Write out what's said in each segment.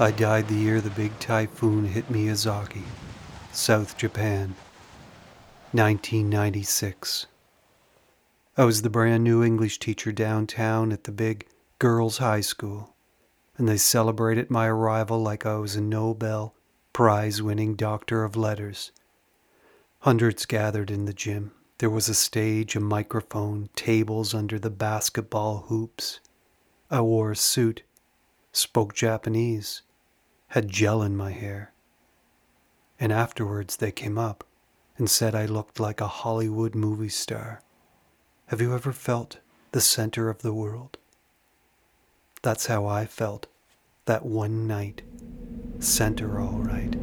I died the year the big typhoon hit Miyazaki, South Japan, 1996. I was the brand new English teacher downtown at the big girls' high school, and they celebrated my arrival like I was a Nobel Prize winning doctor of letters. Hundreds gathered in the gym. There was a stage, a microphone, tables under the basketball hoops. I wore a suit, spoke Japanese, had gel in my hair. And afterwards they came up and said I looked like a Hollywood movie star. Have you ever felt the center of the world? That's how I felt that one night. Center, all right.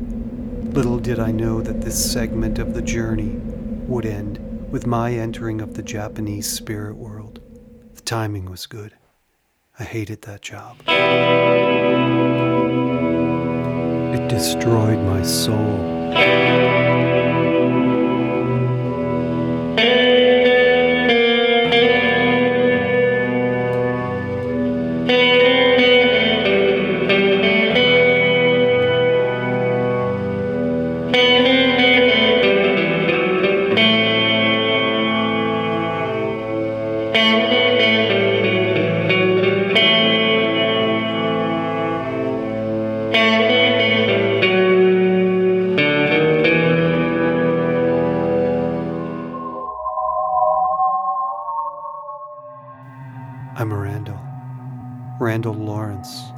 Little did I know that this segment of the journey would end with my entering of the Japanese spirit world. The timing was good. I hated that job. Destroyed my soul. Randall Lawrence.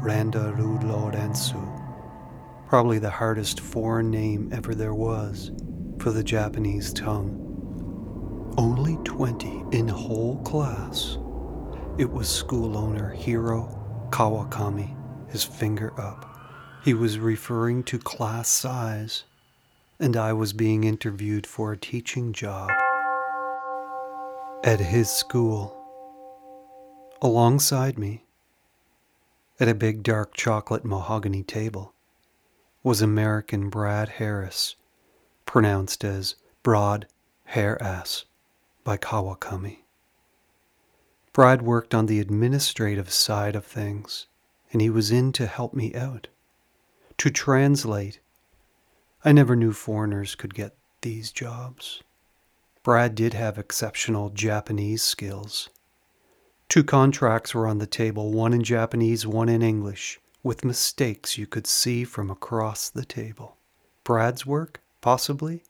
Randa Ru Lorenzu. Probably the hardest foreign name ever there was for the Japanese tongue. Only 20 in whole class. It was school owner Hiro Kawakami, his finger up. He was referring to class size, and I was being interviewed for a teaching job at his school. Alongside me, at a big dark chocolate mahogany table, was American Brad Harris, pronounced as Broad Hair Ass by Kawakami. Brad worked on the administrative side of things, and he was in to help me out, to translate. I never knew foreigners could get these jobs. Brad did have exceptional Japanese skills. Two contracts were on the table, one in Japanese, one in English, with mistakes you could see from across the table. Brad's work, possibly?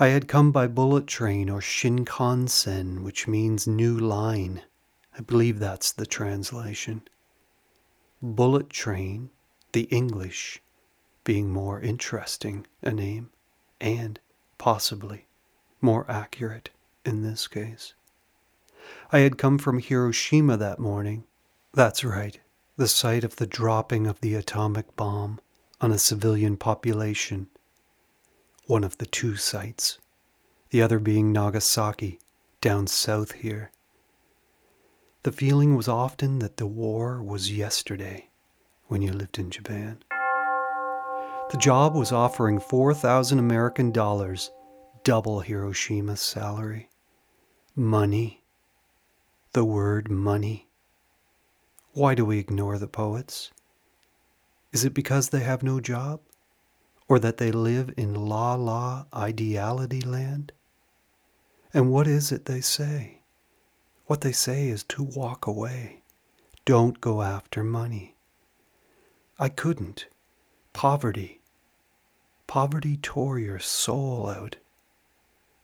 I had come by bullet train or Shinkansen, which means new line. I believe that's the translation. Bullet train, the English, being more interesting a name, and possibly more accurate in this case. I had come from Hiroshima that morning. That's right, the site of the dropping of the atomic bomb on a civilian population. One of the two sites, the other being Nagasaki, down south here. The feeling was often that the war was yesterday when you lived in Japan. The job was offering 4,000 American dollars, double Hiroshima's salary. Money the word money? Why do we ignore the poets? Is it because they have no job? Or that they live in la la ideality land? And what is it they say? What they say is to walk away. Don't go after money. I couldn't. Poverty. Poverty tore your soul out.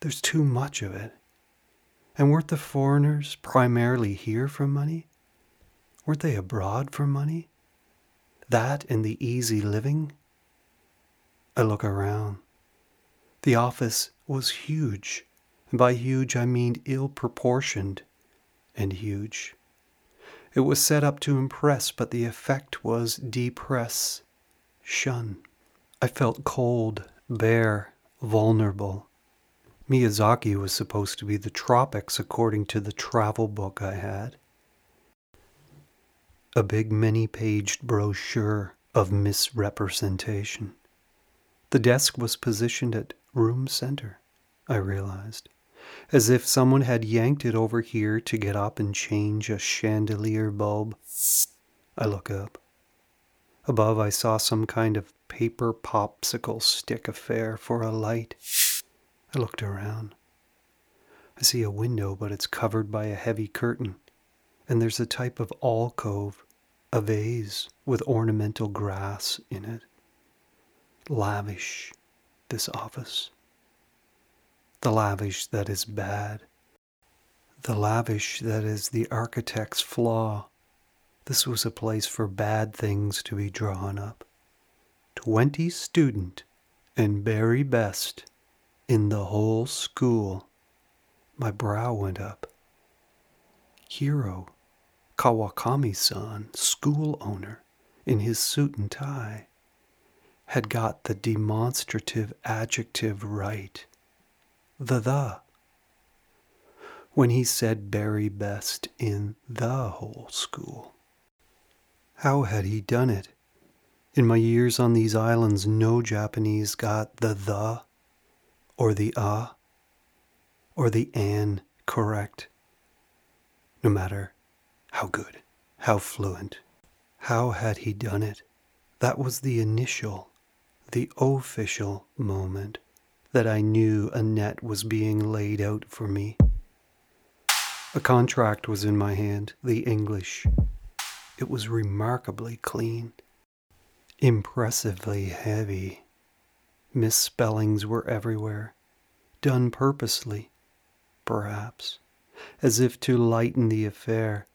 There's too much of it. And weren't the foreigners primarily here for money? Weren't they abroad for money? That and the easy living? I look around. The office was huge, and by huge I mean ill proportioned and huge. It was set up to impress, but the effect was depress, shun. I felt cold, bare, vulnerable. Miyazaki was supposed to be the tropics according to the travel book I had. A big many paged brochure of misrepresentation. The desk was positioned at room center, I realized, as if someone had yanked it over here to get up and change a chandelier bulb. I look up. Above, I saw some kind of paper popsicle stick affair for a light. I looked around. I see a window, but it's covered by a heavy curtain, and there's a type of alcove, a vase with ornamental grass in it. Lavish, this office. The lavish that is bad. The lavish that is the architect's flaw. This was a place for bad things to be drawn up. Twenty student and very best in the whole school. My brow went up. Hiro, Kawakami san, school owner, in his suit and tie, had got the demonstrative adjective right. The the. When he said very best in the whole school. How had he done it? In my years on these islands, no Japanese got the the or the ah uh, or the an correct, no matter how good, how fluent. How had he done it? That was the initial, the official moment that I knew a net was being laid out for me. A contract was in my hand, the English. It was remarkably clean, impressively heavy. Misspellings were everywhere, done purposely, perhaps, as if to lighten the affair,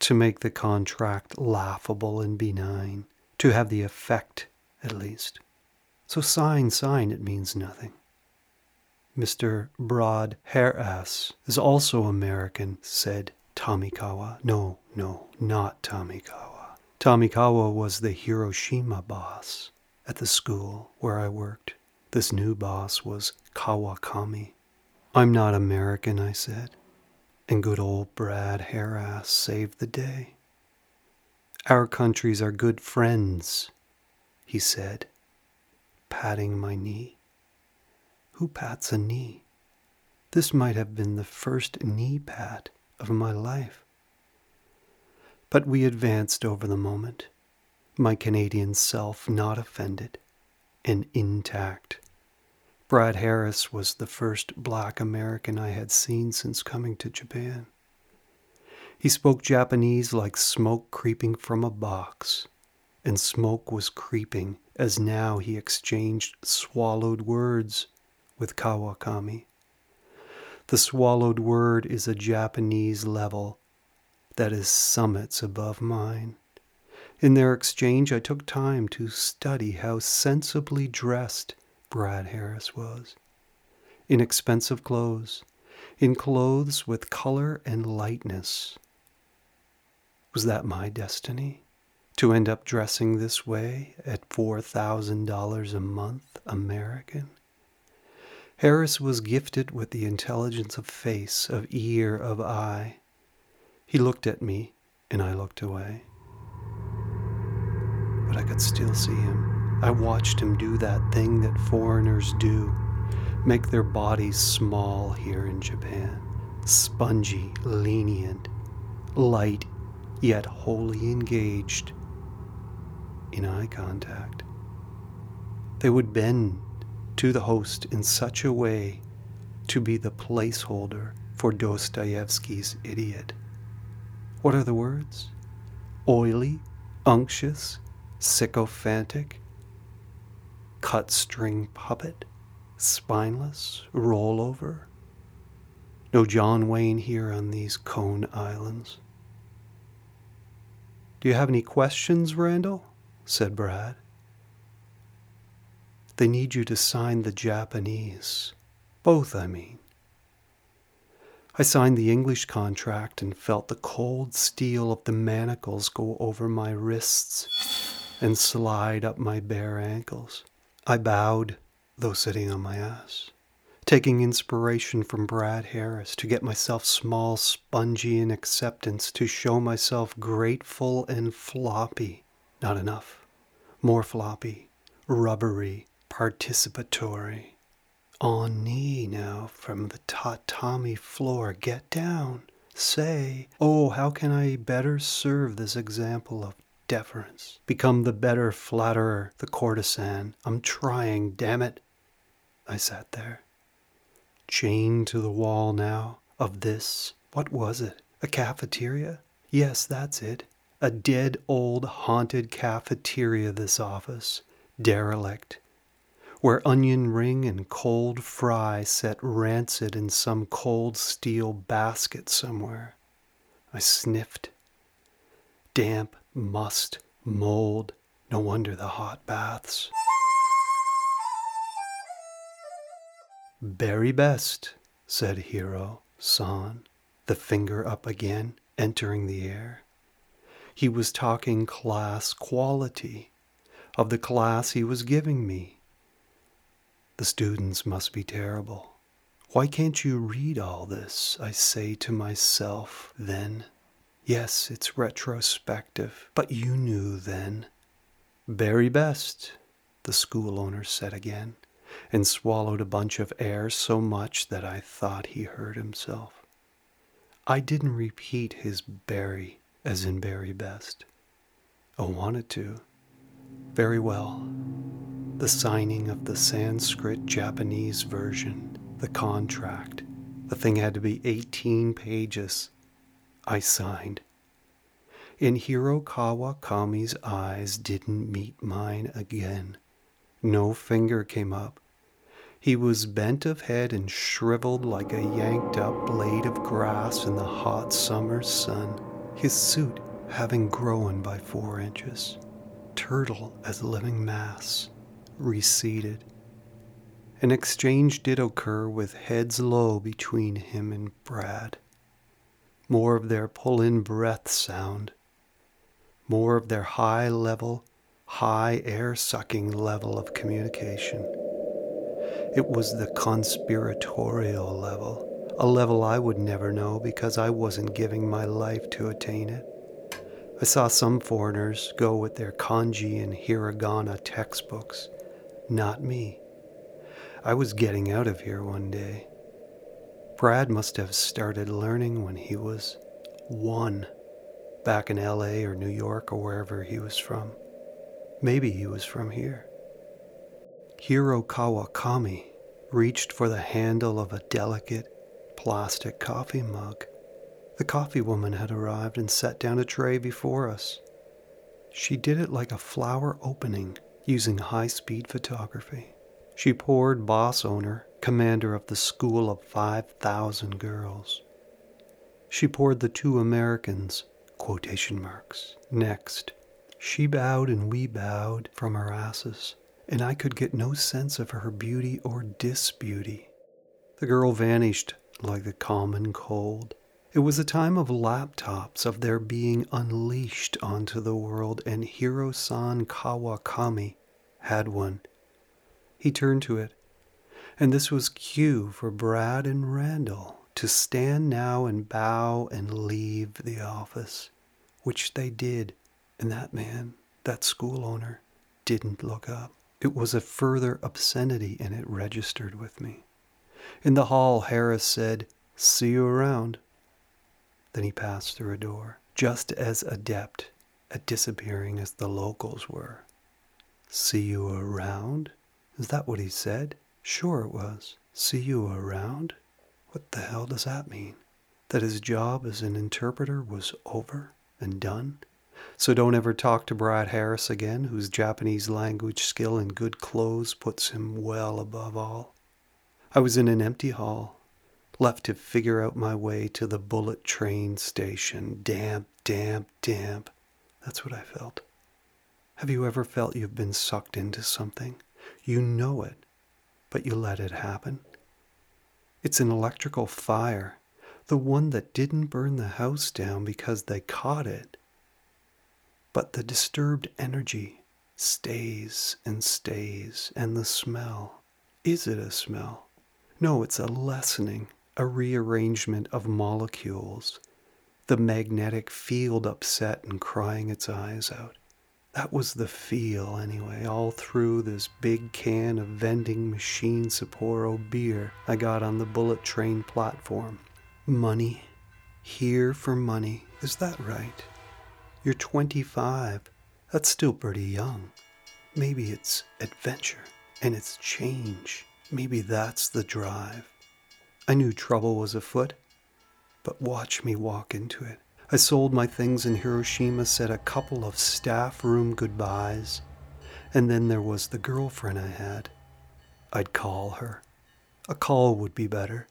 to make the contract laughable and benign, to have the effect, at least. So sign, sign, it means nothing. Mr. Broad Hair Ass is also American, said Tomikawa. No, no, not Tomikawa. Tomikawa was the Hiroshima boss at the school where I worked. This new boss was Kawakami. I'm not American, I said, and good old Brad Harris saved the day. Our countries are good friends, he said, patting my knee. Who pats a knee? This might have been the first knee pat of my life. But we advanced over the moment, my Canadian self not offended and intact. Brad Harris was the first black American I had seen since coming to Japan. He spoke Japanese like smoke creeping from a box, and smoke was creeping as now he exchanged swallowed words with Kawakami. The swallowed word is a Japanese level that is summits above mine. In their exchange, I took time to study how sensibly dressed Brad Harris was. In expensive clothes, in clothes with color and lightness. Was that my destiny? To end up dressing this way at $4,000 a month American? Harris was gifted with the intelligence of face, of ear, of eye. He looked at me, and I looked away. But I could still see him. I watched him do that thing that foreigners do make their bodies small here in Japan, spongy, lenient, light, yet wholly engaged in eye contact. They would bend to the host in such a way to be the placeholder for Dostoevsky's idiot. What are the words? Oily, unctuous, sycophantic, cut string puppet, spineless, rollover. No John Wayne here on these Cone Islands. Do you have any questions, Randall? said Brad. They need you to sign the Japanese. Both, I mean. I signed the English contract and felt the cold steel of the manacles go over my wrists and slide up my bare ankles. I bowed, though sitting on my ass, taking inspiration from Brad Harris to get myself small, spongy in acceptance, to show myself grateful and floppy. Not enough. More floppy, rubbery, participatory. On knee now from the tatami floor. Get down. Say, oh, how can I better serve this example of deference. Become the better flatterer, the courtesan. I'm trying, damn it. I sat there, chained to the wall now of this. What was it? A cafeteria? Yes, that's it. A dead old haunted cafeteria, this office. Derelict. Where onion ring and cold fry set rancid in some cold steel basket somewhere. I sniffed. Damp, must, mold. No wonder the hot baths. Very best, said Hiro San, the finger up again, entering the air. He was talking class quality of the class he was giving me. The students must be terrible. Why can't you read all this? I say to myself then. Yes, it's retrospective, but you knew then. Very best, the school owner said again, and swallowed a bunch of air so much that I thought he heard himself. I didn't repeat his berry as in very best. I wanted to. Very well. The signing of the Sanskrit Japanese version, the contract. The thing had to be 18 pages. I signed. In Hiro Kawakami's eyes didn't meet mine again. No finger came up. He was bent of head and shriveled like a yanked up blade of grass in the hot summer sun his suit having grown by four inches, turtle as living mass, receded. An exchange did occur with heads low between him and Brad. More of their pull in breath sound, more of their high level, high air sucking level of communication. It was the conspiratorial level a level I would never know because I wasn't giving my life to attain it. I saw some foreigners go with their kanji and hiragana textbooks, not me. I was getting out of here one day. Brad must have started learning when he was one, back in LA or New York or wherever he was from. Maybe he was from here. Hiro Kawakami reached for the handle of a delicate, plastic coffee mug. The coffee woman had arrived and set down a tray before us. She did it like a flower opening using high speed photography. She poured boss owner, commander of the school of 5,000 girls. She poured the two Americans, quotation marks, next. She bowed and we bowed from our asses, and I could get no sense of her beauty or disbeauty. The girl vanished like the common cold. It was a time of laptops, of their being unleashed onto the world, and Hiro-san Kawakami had one. He turned to it, and this was cue for Brad and Randall to stand now and bow and leave the office, which they did, and that man, that school owner, didn't look up. It was a further obscenity, and it registered with me. In the hall, Harris said, See you around. Then he passed through a door, just as adept at disappearing as the locals were. See you around? Is that what he said? Sure it was. See you around? What the hell does that mean? That his job as an interpreter was over and done? So don't ever talk to Brad Harris again, whose Japanese language skill and good clothes puts him well above all. I was in an empty hall, left to figure out my way to the bullet train station. Damp, damp, damp. That's what I felt. Have you ever felt you've been sucked into something? You know it, but you let it happen. It's an electrical fire, the one that didn't burn the house down because they caught it. But the disturbed energy stays and stays, and the smell. Is it a smell? No, it's a lessening, a rearrangement of molecules, the magnetic field upset and crying its eyes out. That was the feel, anyway, all through this big can of vending machine Sapporo beer I got on the bullet train platform. Money. Here for money. Is that right? You're 25. That's still pretty young. Maybe it's adventure and it's change. Maybe that's the drive. I knew trouble was afoot, but watch me walk into it. I sold my things in Hiroshima, said a couple of staff room goodbyes, and then there was the girlfriend I had. I'd call her. A call would be better.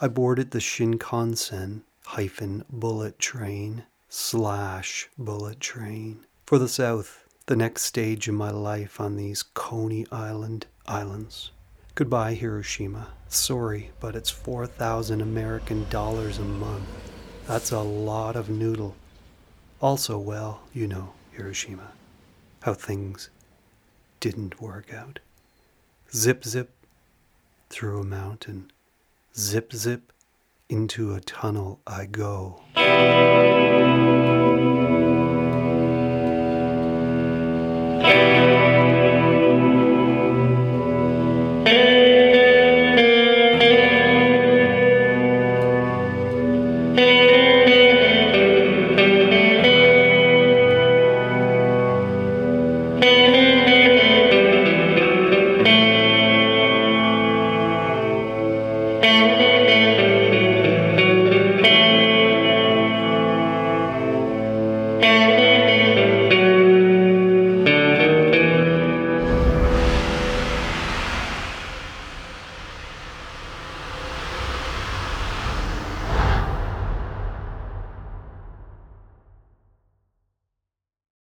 I boarded the Shinkansen hyphen bullet train slash bullet train for the south, the next stage in my life on these Coney Island islands. Goodbye, Hiroshima. Sorry, but it's 4,000 American dollars a month. That's a lot of noodle. Also, well, you know, Hiroshima, how things didn't work out. Zip, zip through a mountain. Zip, zip into a tunnel I go.